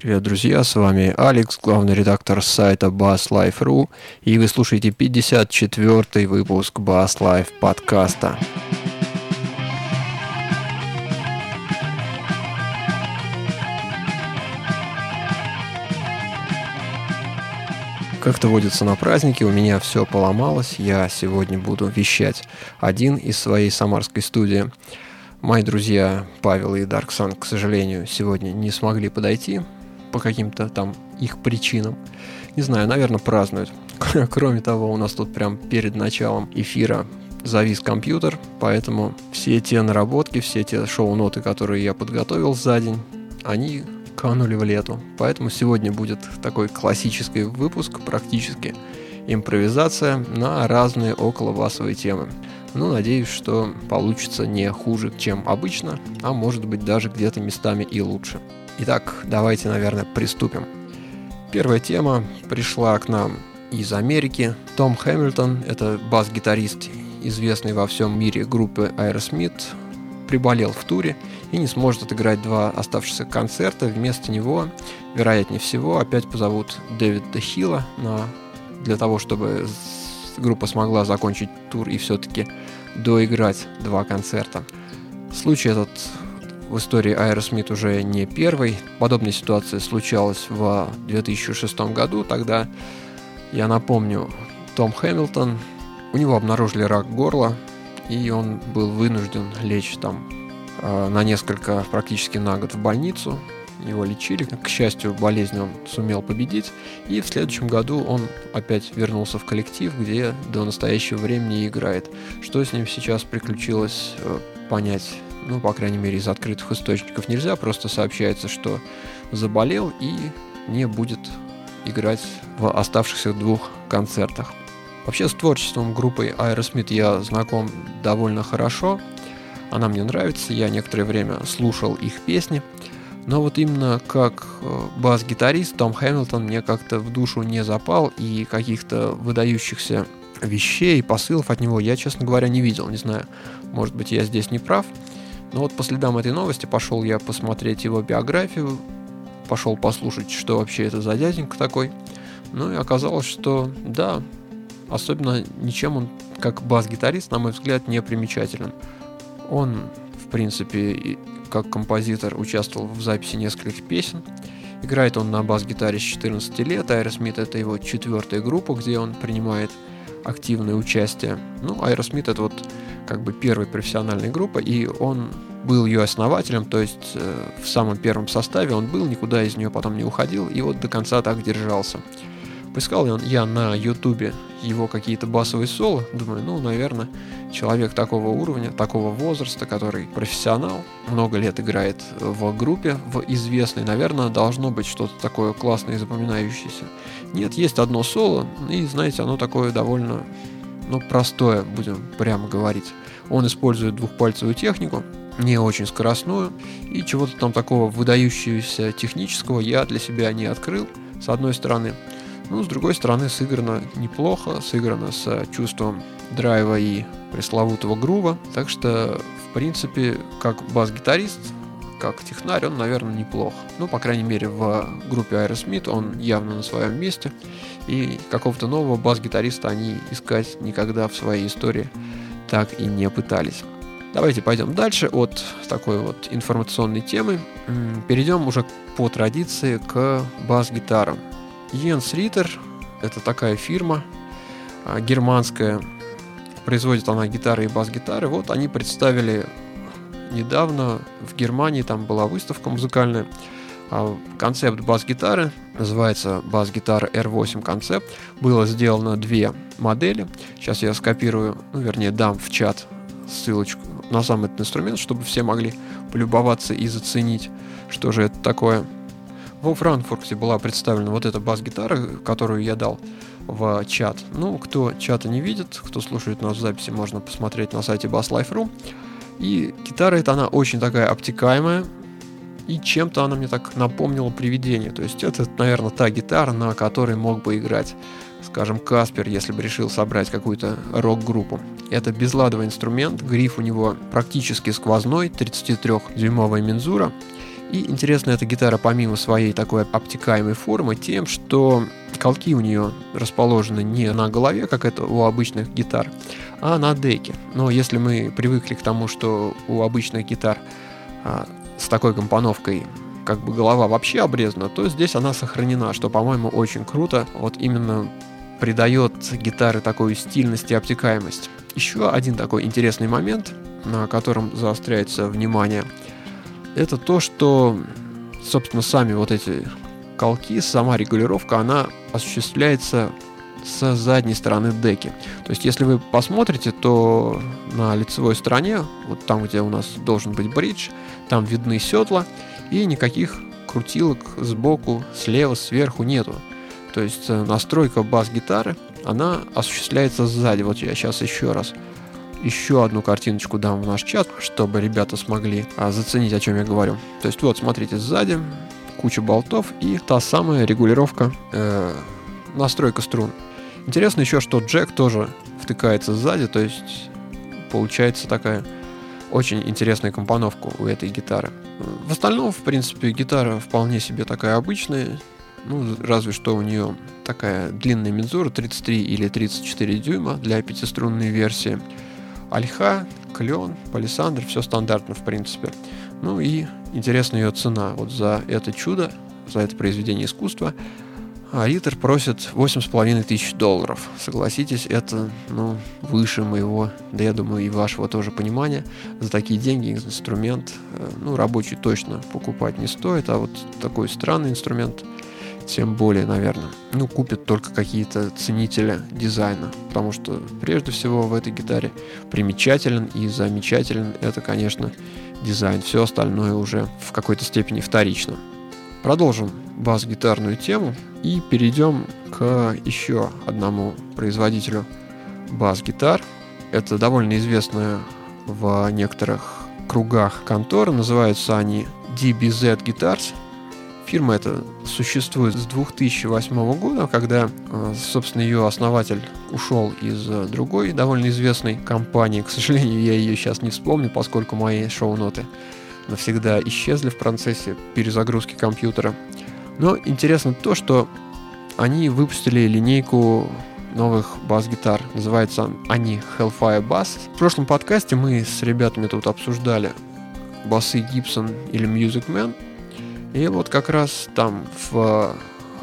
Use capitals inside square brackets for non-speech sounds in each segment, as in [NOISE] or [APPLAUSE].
Привет, друзья, с вами Алекс, главный редактор сайта BassLife.ru, и вы слушаете 54-й выпуск Bass Life подкаста. Как-то водится на праздники, у меня все поломалось, я сегодня буду вещать один из своей самарской студии. Мои друзья Павел и Дарксан, к сожалению, сегодня не смогли подойти, по каким-то там их причинам. Не знаю, наверное, празднуют. [LAUGHS] Кроме того, у нас тут прям перед началом эфира завис компьютер, поэтому все те наработки, все те шоу-ноты, которые я подготовил за день, они канули в лету. Поэтому сегодня будет такой классический выпуск, практически импровизация на разные околобасовые темы. Ну, надеюсь, что получится не хуже, чем обычно, а может быть даже где-то местами и лучше. Итак, давайте, наверное, приступим. Первая тема пришла к нам из Америки. Том Хэмилтон, это бас-гитарист, известный во всем мире группы Aerosmith, приболел в туре и не сможет отыграть два оставшихся концерта. Вместо него, вероятнее всего, опять позовут Дэвида Хилла на... для того, чтобы группа смогла закончить тур и все-таки доиграть два концерта. Случай этот в истории Aerosmith уже не первый. Подобная ситуация случалась в 2006 году. Тогда, я напомню, Том Хэмилтон, у него обнаружили рак горла, и он был вынужден лечь там э, на несколько, практически на год в больницу. Его лечили. К счастью, болезнь он сумел победить. И в следующем году он опять вернулся в коллектив, где до настоящего времени играет. Что с ним сейчас приключилось, э, понять ну, по крайней мере, из открытых источников нельзя, просто сообщается, что заболел и не будет играть в оставшихся двух концертах. Вообще с творчеством группы Aerosmith я знаком довольно хорошо. Она мне нравится, я некоторое время слушал их песни. Но вот именно как э, бас-гитарист Том Хэмилтон мне как-то в душу не запал, и каких-то выдающихся вещей, посылов от него я, честно говоря, не видел. Не знаю, может быть, я здесь не прав. Но вот по следам этой новости пошел я посмотреть его биографию, пошел послушать, что вообще это за дяденька такой. Ну и оказалось, что да, особенно ничем он, как бас-гитарист, на мой взгляд, не примечателен. Он, в принципе, как композитор участвовал в записи нескольких песен. Играет он на бас-гитаре с 14 лет. Aerosmith это его четвертая группа, где он принимает активное участие. Ну, Aerosmith это вот как бы первой профессиональной группы, и он был ее основателем, то есть э, в самом первом составе он был, никуда из нее потом не уходил, и вот до конца так держался. Поискал я на ютубе его какие-то басовые соло, думаю, ну, наверное, человек такого уровня, такого возраста, который профессионал, много лет играет в группе, в известной, наверное, должно быть что-то такое классное и запоминающееся. Нет, есть одно соло, и, знаете, оно такое довольно ну, простое, будем прямо говорить. Он использует двухпальцевую технику, не очень скоростную, и чего-то там такого выдающегося технического я для себя не открыл, с одной стороны. Ну, с другой стороны, сыграно неплохо, сыграно с чувством драйва и пресловутого грува, так что, в принципе, как бас-гитарист, как технарь, он, наверное, неплох. Ну, по крайней мере, в группе Aerosmith он явно на своем месте. И какого-то нового бас-гитариста они искать никогда в своей истории так и не пытались. Давайте пойдем дальше от такой вот информационной темы. Перейдем уже по традиции к бас-гитарам. Йенс Риттер – это такая фирма а, германская, производит она гитары и бас-гитары. Вот они представили недавно в Германии, там была выставка музыкальная, а, концепт бас-гитары, называется бас-гитара R8 концепт. Было сделано две модели. Сейчас я скопирую, ну, вернее, дам в чат ссылочку на сам этот инструмент, чтобы все могли полюбоваться и заценить, что же это такое. Во Франкфурте была представлена вот эта бас-гитара, которую я дал в чат. Ну, кто чата не видит, кто слушает нас в записи, можно посмотреть на сайте basslife.ru. И гитара эта, она очень такая обтекаемая, и чем-то она мне так напомнила привидение. То есть это, наверное, та гитара, на которой мог бы играть, скажем, Каспер, если бы решил собрать какую-то рок-группу. Это безладовый инструмент, гриф у него практически сквозной, 33-дюймовая мензура. И интересна эта гитара помимо своей такой обтекаемой формы тем, что колки у нее расположены не на голове, как это у обычных гитар, а на деке. Но если мы привыкли к тому, что у обычных гитар а, с такой компоновкой как бы голова вообще обрезана, то здесь она сохранена, что, по-моему, очень круто. Вот именно придает гитаре такую стильность и обтекаемость. Еще один такой интересный момент, на котором заостряется внимание, это то, что, собственно, сами вот эти колки, сама регулировка, она осуществляется с задней стороны деки. То есть, если вы посмотрите, то на лицевой стороне, вот там, где у нас должен быть бридж, там видны седла, и никаких крутилок сбоку, слева, сверху нету. То есть э, настройка бас-гитары, она осуществляется сзади. Вот я сейчас еще раз еще одну картиночку дам в наш чат, чтобы ребята смогли а, заценить, о чем я говорю. То есть вот, смотрите, сзади куча болтов и та самая регулировка, э, настройка струн. Интересно еще, что джек тоже втыкается сзади, то есть получается такая очень интересная компоновка у этой гитары. В остальном, в принципе, гитара вполне себе такая обычная, ну, разве что у нее такая длинная мензура 33 или 34 дюйма для пятиструнной версии. Альха, клен, палисандр, все стандартно в принципе. Ну и интересна ее цена. Вот за это чудо, за это произведение искусства Ритер просит 8,5 тысяч долларов. Согласитесь, это ну, выше моего, да я думаю, и вашего тоже понимания. За такие деньги инструмент, э, ну, рабочий точно покупать не стоит, а вот такой странный инструмент тем более, наверное. Ну, купят только какие-то ценители дизайна, потому что прежде всего в этой гитаре примечателен и замечателен это, конечно, дизайн. Все остальное уже в какой-то степени вторично. Продолжим бас-гитарную тему и перейдем к еще одному производителю бас-гитар. Это довольно известная в некоторых кругах контора. Называются они DBZ Guitars. Фирма эта существует с 2008 года, когда, э, собственно, ее основатель ушел из другой довольно известной компании. К сожалению, я ее сейчас не вспомню, поскольку мои шоу-ноты навсегда исчезли в процессе перезагрузки компьютера. Но интересно то, что они выпустили линейку новых бас-гитар. Называются они Hellfire Bass. В прошлом подкасте мы с ребятами тут обсуждали басы Gibson или Music Man. И вот как раз там в...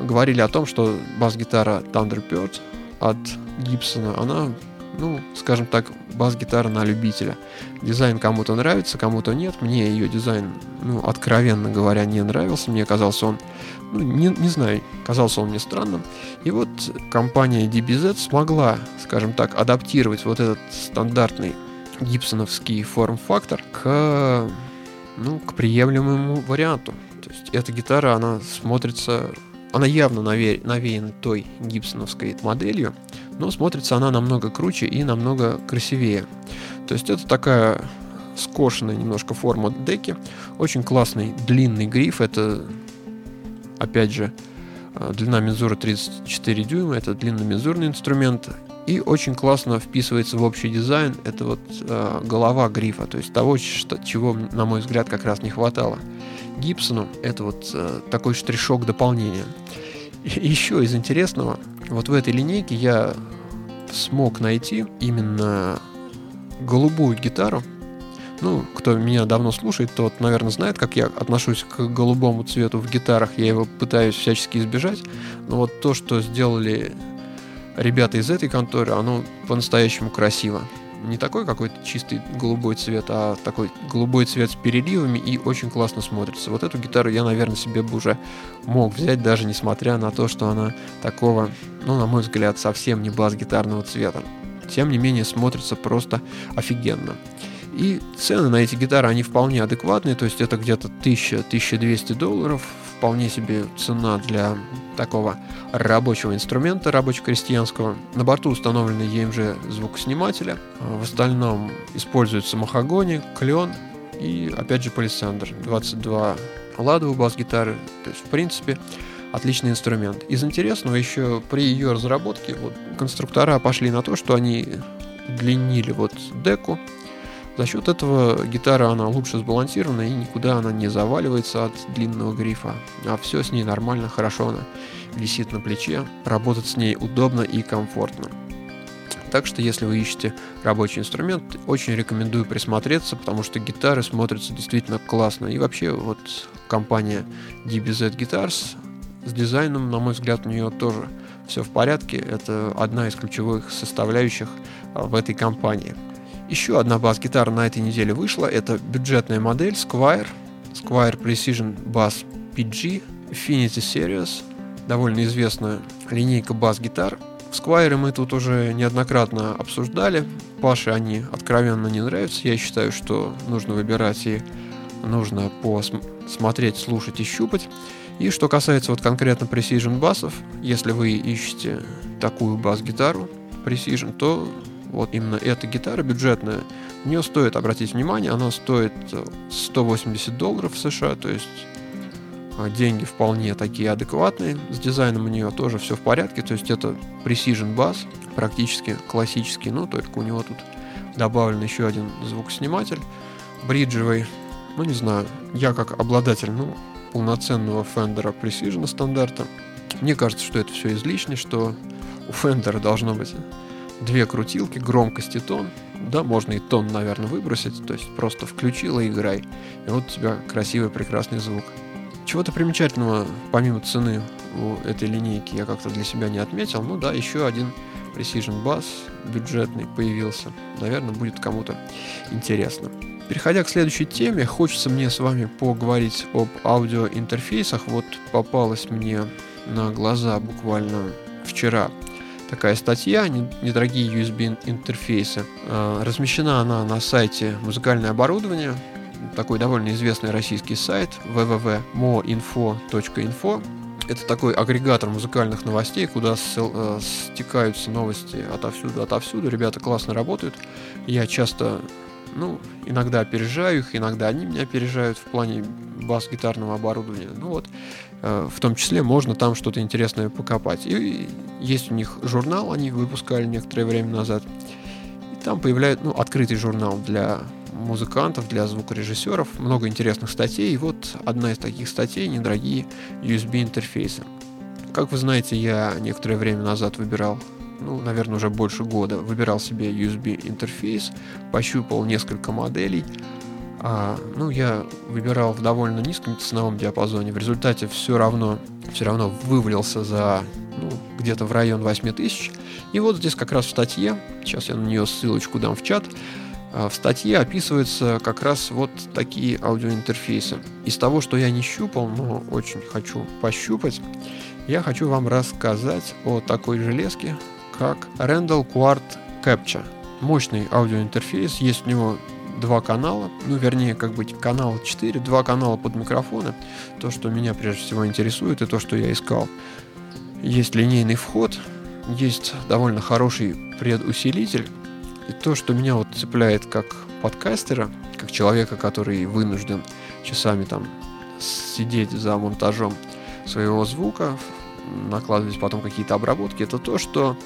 говорили о том, что бас-гитара Thunderbird от Гибсона, она, ну, скажем так, бас-гитара на любителя. Дизайн кому-то нравится, кому-то нет. Мне ее дизайн, ну, откровенно говоря, не нравился. Мне казался он, ну, не, не знаю, казался он мне странным. И вот компания DBZ смогла, скажем так, адаптировать вот этот стандартный гибсоновский форм-фактор к, ну, к приемлемому варианту. То есть эта гитара, она смотрится, она явно наве, навеяна той гибсоновской моделью, но смотрится она намного круче и намного красивее. То есть это такая скошенная немножко форма деки, очень классный длинный гриф, это опять же э, длина мензура 34 дюйма, это длинномензурный инструмент, и очень классно вписывается в общий дизайн. Это вот э, голова грифа, то есть того, что, чего, на мой взгляд, как раз не хватало. Гибсону это вот э, такой штришок дополнения. И еще из интересного, вот в этой линейке я смог найти именно голубую гитару. Ну, кто меня давно слушает, тот, наверное, знает, как я отношусь к голубому цвету в гитарах. Я его пытаюсь всячески избежать. Но вот то, что сделали ребята из этой конторы, оно по-настоящему красиво. Не такой какой-то чистый голубой цвет, а такой голубой цвет с переливами и очень классно смотрится. Вот эту гитару я, наверное, себе бы уже мог взять, даже несмотря на то, что она такого, ну, на мой взгляд, совсем не бас-гитарного цвета. Тем не менее, смотрится просто офигенно. И цены на эти гитары, они вполне адекватные, то есть это где-то 1000-1200 долларов, вполне себе цена для такого рабочего инструмента, рабоче-крестьянского. На борту установлены EMG звукоснимателя, в остальном используется махагони, клен и опять же палисандр. 22 лада у бас-гитары, то есть в принципе отличный инструмент. Из интересного еще при ее разработке вот, конструктора пошли на то, что они длиннили вот деку, За счет этого гитара, она лучше сбалансирована и никуда она не заваливается от длинного грифа. А все с ней нормально, хорошо она висит на плече, работать с ней удобно и комфортно. Так что, если вы ищете рабочий инструмент, очень рекомендую присмотреться, потому что гитары смотрятся действительно классно. И вообще, вот компания DBZ Guitars с дизайном, на мой взгляд, у нее тоже все в порядке. Это одна из ключевых составляющих а, в этой компании. Еще одна бас-гитара на этой неделе вышла. Это бюджетная модель Squire. Squire Precision Bass PG Infinity Series. Довольно известная линейка бас-гитар. Squire мы тут уже неоднократно обсуждали. Паше они откровенно не нравятся. Я считаю, что нужно выбирать и нужно посмотреть, слушать и щупать. И что касается вот конкретно Precision басов, если вы ищете такую бас-гитару Precision, то вот именно эта гитара бюджетная, на нее стоит обратить внимание, она стоит 180 э, долларов США, то есть э, деньги вполне такие адекватные, с дизайном у нее тоже все в порядке, то есть это Precision Bass, практически классический, но только у него тут добавлен еще один звукосниматель, бриджевый, ну не знаю, я как обладатель, ну, полноценного Fender Precision стандарта, мне кажется, что это все излишне, что у Fender должно быть две крутилки, громкость и тон. Да, можно и тон, наверное, выбросить, то есть просто включил и играй. И вот у тебя красивый, прекрасный звук. Чего-то примечательного, помимо цены у этой линейки, я как-то для себя не отметил. Ну да, еще один Precision Bass бюджетный появился. Наверное, будет кому-то интересно. Переходя к следующей теме, хочется мне с вами поговорить об аудиоинтерфейсах. Вот попалась мне на глаза буквально вчера такая статья, недорогие USB интерфейсы. А, размещена она на сайте «Музыкальное оборудование», такой довольно известный российский сайт www.moinfo.info. Это такой агрегатор музыкальных новостей, куда э, стекаются новости отовсюду, отовсюду. Ребята классно работают. Я часто, ну, иногда опережаю их, иногда они меня опережают в плане бас-гитарного оборудования. Ну вот, Э, в том числе можно там что-то интересное покопать. И есть у них журнал, они выпускали некоторое время назад. И там появляется, ну, открытый журнал для музыкантов, для звукорежиссеров, много интересных статей. И вот одна из таких статей – недорогие USB-интерфейсы. Как вы знаете, я некоторое время назад выбирал, ну, наверное, уже больше года, выбирал себе USB-интерфейс, пощупал несколько моделей – а, ну, я выбирал в довольно низком ценовом диапазоне. В результате все равно, все равно вывалился за ну, где-то в район 8000. И вот здесь как раз в статье, сейчас я на нее ссылочку дам в чат, а, в статье описываются как раз вот такие аудиоинтерфейсы. Из того, что я не щупал, но очень хочу пощупать, я хочу вам рассказать о такой железке, как Randall Quart Capture. Мощный аудиоинтерфейс, есть у него два канала, ну, вернее, как быть, канал 4, два канала под микрофоны, то, что меня прежде всего интересует и то, что я искал. Есть линейный вход, есть довольно хороший предусилитель, и то, что меня вот цепляет как подкастера, как человека, который вынужден часами там сидеть за монтажом своего звука, накладывать потом какие-то обработки, это то, что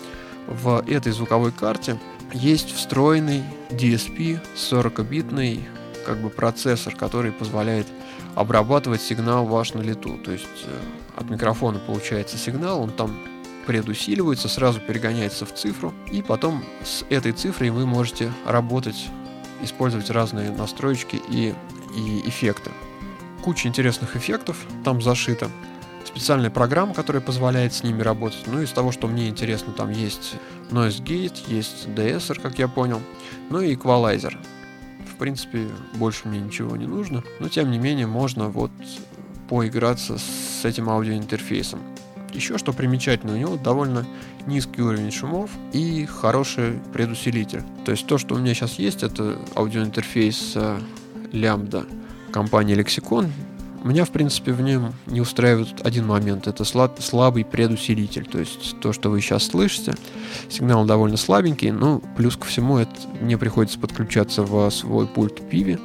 в этой звуковой карте есть встроенный DSP 40-битный как бы процессор, который позволяет обрабатывать сигнал ваш на лету. То есть э, от микрофона получается сигнал, он там предусиливается, сразу перегоняется в цифру, и потом с этой цифрой вы можете работать, использовать разные настроечки и, и эффекты. Куча интересных эффектов там зашито специальная программа, которая позволяет с ними работать. Ну, из того, что мне интересно, там есть Noise Gate, есть DSR, как я понял, ну и Equalizer. В принципе, больше мне ничего не нужно, но тем не менее можно вот поиграться с этим аудиоинтерфейсом. Еще что примечательно, у него довольно низкий уровень шумов и хороший предусилитель. То есть то, что у меня сейчас есть, это аудиоинтерфейс Lambda компании Lexicon. Меня, в принципе, в нем не устраивает один момент. Это слаб, слабый предусилитель. То есть то, что вы сейчас слышите, сигнал довольно слабенький, но плюс ко всему это мне приходится подключаться в свой пульт Pivi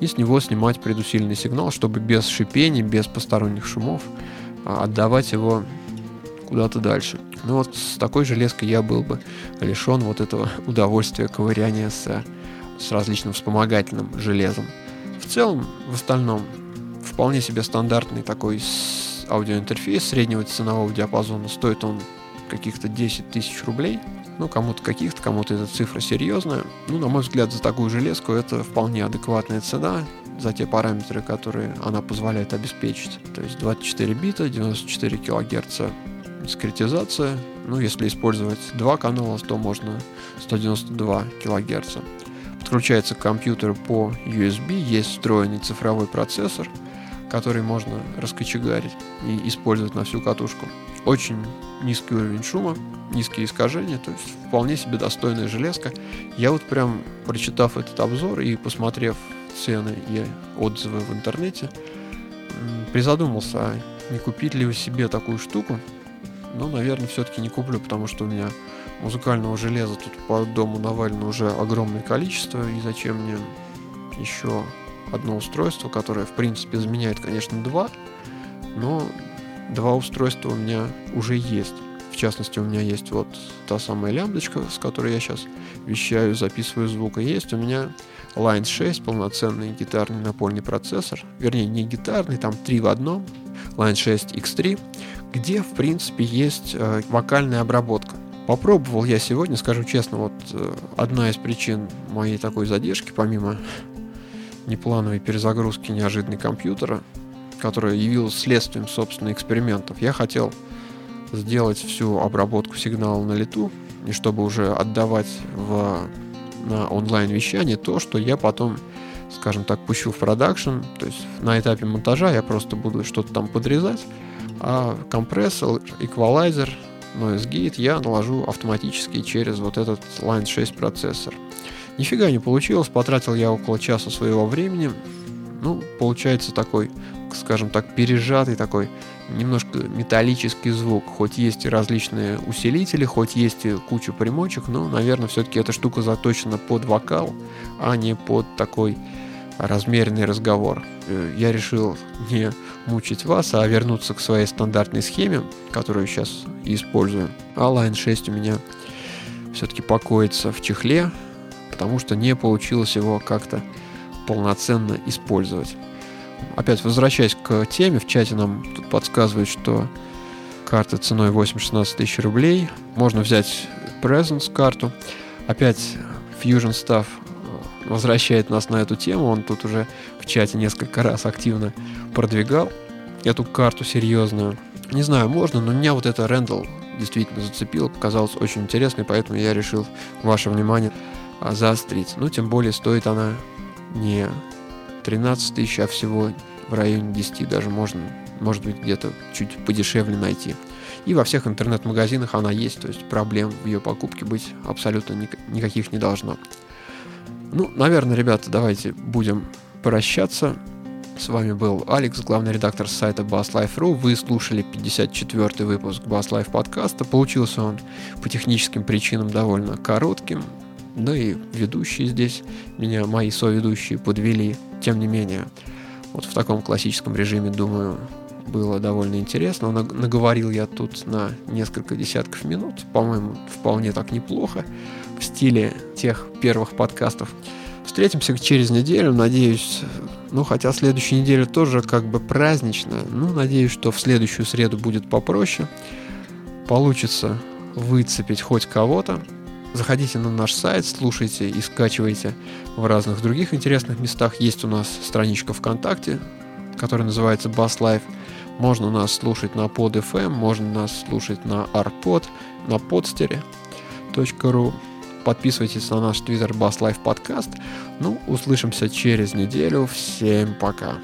и с него снимать предусиленный сигнал, чтобы без шипений, без посторонних шумов а, отдавать его куда-то дальше. Ну вот с такой железкой я был бы лишен вот этого [LAUGHS] удовольствия ковыряния с с различным вспомогательным железом. В целом, в остальном, вполне себе стандартный такой аудиоинтерфейс среднего ценового диапазона. Стоит он каких-то 10 тысяч рублей. Ну, кому-то каких-то, кому-то эта цифра серьезная. Ну, на мой взгляд, за такую железку это вполне адекватная цена за те параметры, которые она позволяет обеспечить. То есть 24 бита, 94 килогерца дискретизация. Ну, если использовать два канала, то можно 192 килогерца. Подключается к компьютеру по USB, есть встроенный цифровой процессор, который можно раскочегарить и использовать на всю катушку. Очень низкий уровень шума, низкие искажения, то есть вполне себе достойная железка. Я вот прям, прочитав этот обзор и посмотрев цены и отзывы в интернете, призадумался, а не купить ли себе такую штуку. Но, наверное, все-таки не куплю, потому что у меня музыкального железа тут по дому навалено уже огромное количество, и зачем мне еще одно устройство, которое, в принципе, заменяет, конечно, два, но два устройства у меня уже есть. В частности, у меня есть вот та самая лямбдочка, с которой я сейчас вещаю, записываю звук. И есть у меня Line 6, полноценный гитарный напольный процессор. Вернее, не гитарный, там три в одном. Line 6 X3, где, в принципе, есть э, вокальная обработка. Попробовал я сегодня, скажу честно, вот э, одна из причин моей такой задержки, помимо неплановой перезагрузки неожиданной компьютера, которая явилась следствием, собственно, экспериментов, я хотел сделать всю обработку сигнала на лету, и чтобы уже отдавать в, на онлайн-вещание то, что я потом, скажем так, пущу в продакшн. То есть на этапе монтажа я просто буду что-то там подрезать, а компрессор, эквалайзер, noise gate я наложу автоматически через вот этот Line 6 процессор. Нифига не получилось, потратил я около часа своего времени. Ну, получается такой, скажем так, пережатый такой немножко металлический звук. Хоть есть различные усилители, хоть есть куча примочек, но, наверное, все-таки эта штука заточена под вокал, а не под такой размеренный разговор. Э, я решил не мучить вас, а вернуться к своей стандартной схеме, которую сейчас использую. А Line 6 у меня все-таки покоится в чехле, потому что не получилось его как-то полноценно использовать. Опять возвращаясь к теме, в чате нам тут подсказывают, что карта ценой 8-16 тысяч рублей. Можно взять Presence карту. Опять Fusion Stuff э, возвращает нас на эту тему. Он тут уже в чате несколько раз активно продвигал эту карту серьезную. Не знаю, можно, но меня вот это Рэндалл действительно зацепило, показалось очень интересной, поэтому я решил ваше внимание заострить. Ну, тем более стоит она не 13 тысяч, а всего в районе 10 даже можно, может быть, где-то чуть подешевле найти. И во всех интернет-магазинах она есть, то есть проблем в ее покупке быть абсолютно никаких не должно. Ну, наверное, ребята, давайте будем прощаться. С вами был Алекс, главный редактор сайта BassLife.ru. Вы слушали 54-й выпуск BassLife подкаста. Получился он по техническим причинам довольно коротким. Да и ведущие здесь меня, мои соведущие, подвели. Тем не менее, вот в таком классическом режиме, думаю, было довольно интересно. Наговорил я тут на несколько десятков минут. По-моему, вполне так неплохо. В стиле тех первых подкастов. Встретимся через неделю. Надеюсь, ну, хотя следующая неделя тоже как бы праздничная. Ну, надеюсь, что в следующую среду будет попроще. Получится выцепить хоть кого-то. Заходите на наш сайт, слушайте и скачивайте в разных других интересных местах. Есть у нас страничка ВКонтакте, которая называется Bass Life. Можно нас слушать на PodFM, можно нас слушать на Arpod, на podster.ru. Подписывайтесь на наш твиттер Bass Life Podcast. Ну, услышимся через неделю. Всем пока.